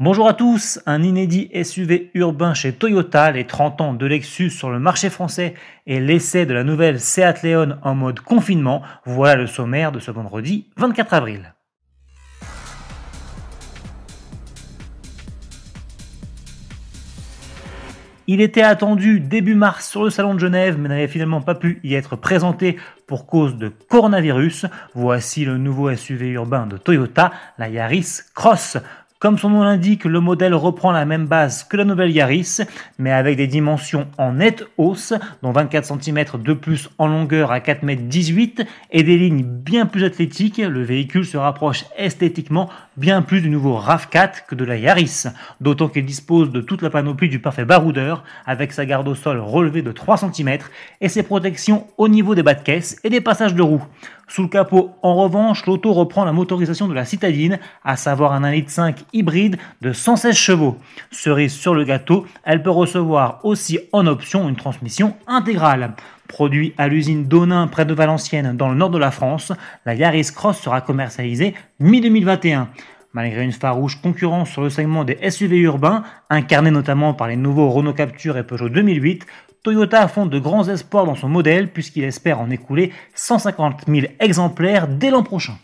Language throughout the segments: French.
Bonjour à tous, un inédit SUV urbain chez Toyota, les 30 ans de Lexus sur le marché français et l'essai de la nouvelle Seat Leon en mode confinement, voilà le sommaire de ce vendredi 24 avril. Il était attendu début mars sur le salon de Genève, mais n'avait finalement pas pu y être présenté pour cause de coronavirus. Voici le nouveau SUV urbain de Toyota, la Yaris Cross. Comme son nom l'indique, le modèle reprend la même base que la nouvelle Yaris, mais avec des dimensions en nette hausse, dont 24 cm de plus en longueur à 4,18 m et des lignes bien plus athlétiques. Le véhicule se rapproche esthétiquement bien plus du nouveau RAV4 que de la Yaris, d'autant qu'il dispose de toute la panoplie du parfait baroudeur, avec sa garde au sol relevée de 3 cm et ses protections au niveau des bas de caisse et des passages de roues. Sous le capot, en revanche, l'auto reprend la motorisation de la citadine, à savoir un 1.5 litre hybride de 116 chevaux. Cerise sur le gâteau, elle peut recevoir aussi en option une transmission intégrale. Produit à l'usine d'Onin près de Valenciennes dans le nord de la France, la Yaris Cross sera commercialisée mi-2021. Malgré une farouche concurrence sur le segment des SUV urbains, incarné notamment par les nouveaux Renault Capture et Peugeot 2008, Toyota fonde de grands espoirs dans son modèle puisqu'il espère en écouler 150 000 exemplaires dès l'an prochain.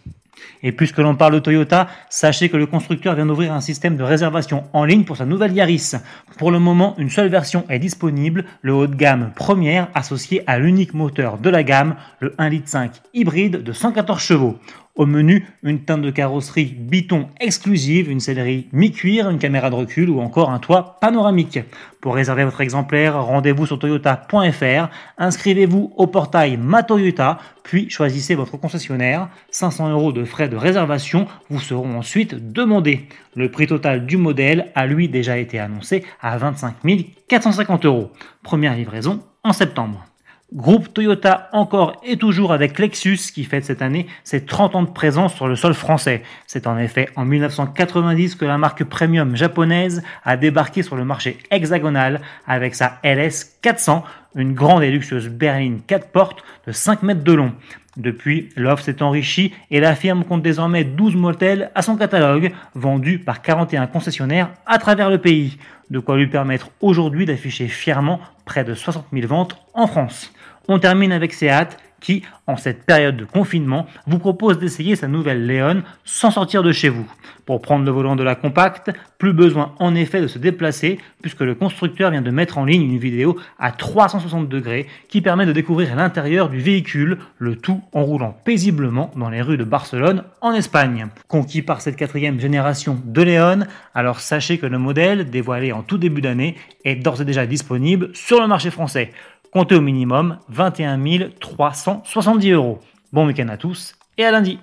Et puisque l'on parle de Toyota, sachez que le constructeur vient d'ouvrir un système de réservation en ligne pour sa nouvelle Yaris. Pour le moment, une seule version est disponible, le haut de gamme première associé à l'unique moteur de la gamme, le 1.5 litre hybride de 114 chevaux. Au menu, une teinte de carrosserie Biton exclusive, une sellerie mi-cuir, une caméra de recul ou encore un toit panoramique. Pour réserver votre exemplaire, rendez-vous sur toyota.fr, inscrivez-vous au portail Ma Toyota, puis choisissez votre concessionnaire. 500 euros de frais de réservation vous seront ensuite demandés. Le prix total du modèle a lui déjà été annoncé à 25 450 euros. Première livraison en septembre. Groupe Toyota encore et toujours avec Lexus qui fête cette année ses 30 ans de présence sur le sol français. C'est en effet en 1990 que la marque premium japonaise a débarqué sur le marché hexagonal avec sa LS 400, une grande et luxueuse berline 4 portes de 5 mètres de long. Depuis, l'offre s'est enrichie et la firme compte désormais 12 modèles à son catalogue, vendus par 41 concessionnaires à travers le pays. De quoi lui permettre aujourd'hui d'afficher fièrement près de 60 000 ventes en France. On termine avec Seat qui, en cette période de confinement, vous propose d'essayer sa nouvelle Léon sans sortir de chez vous. Pour prendre le volant de la compacte, plus besoin en effet de se déplacer puisque le constructeur vient de mettre en ligne une vidéo à 360 degrés qui permet de découvrir l'intérieur du véhicule, le tout en roulant paisiblement dans les rues de Barcelone en Espagne. Conquis par cette quatrième génération de Léon, alors sachez que le modèle, dévoilé en tout début d'année, est d'ores et déjà disponible sur le marché français. Comptez au minimum 21 370 euros. Bon week-end à tous et à lundi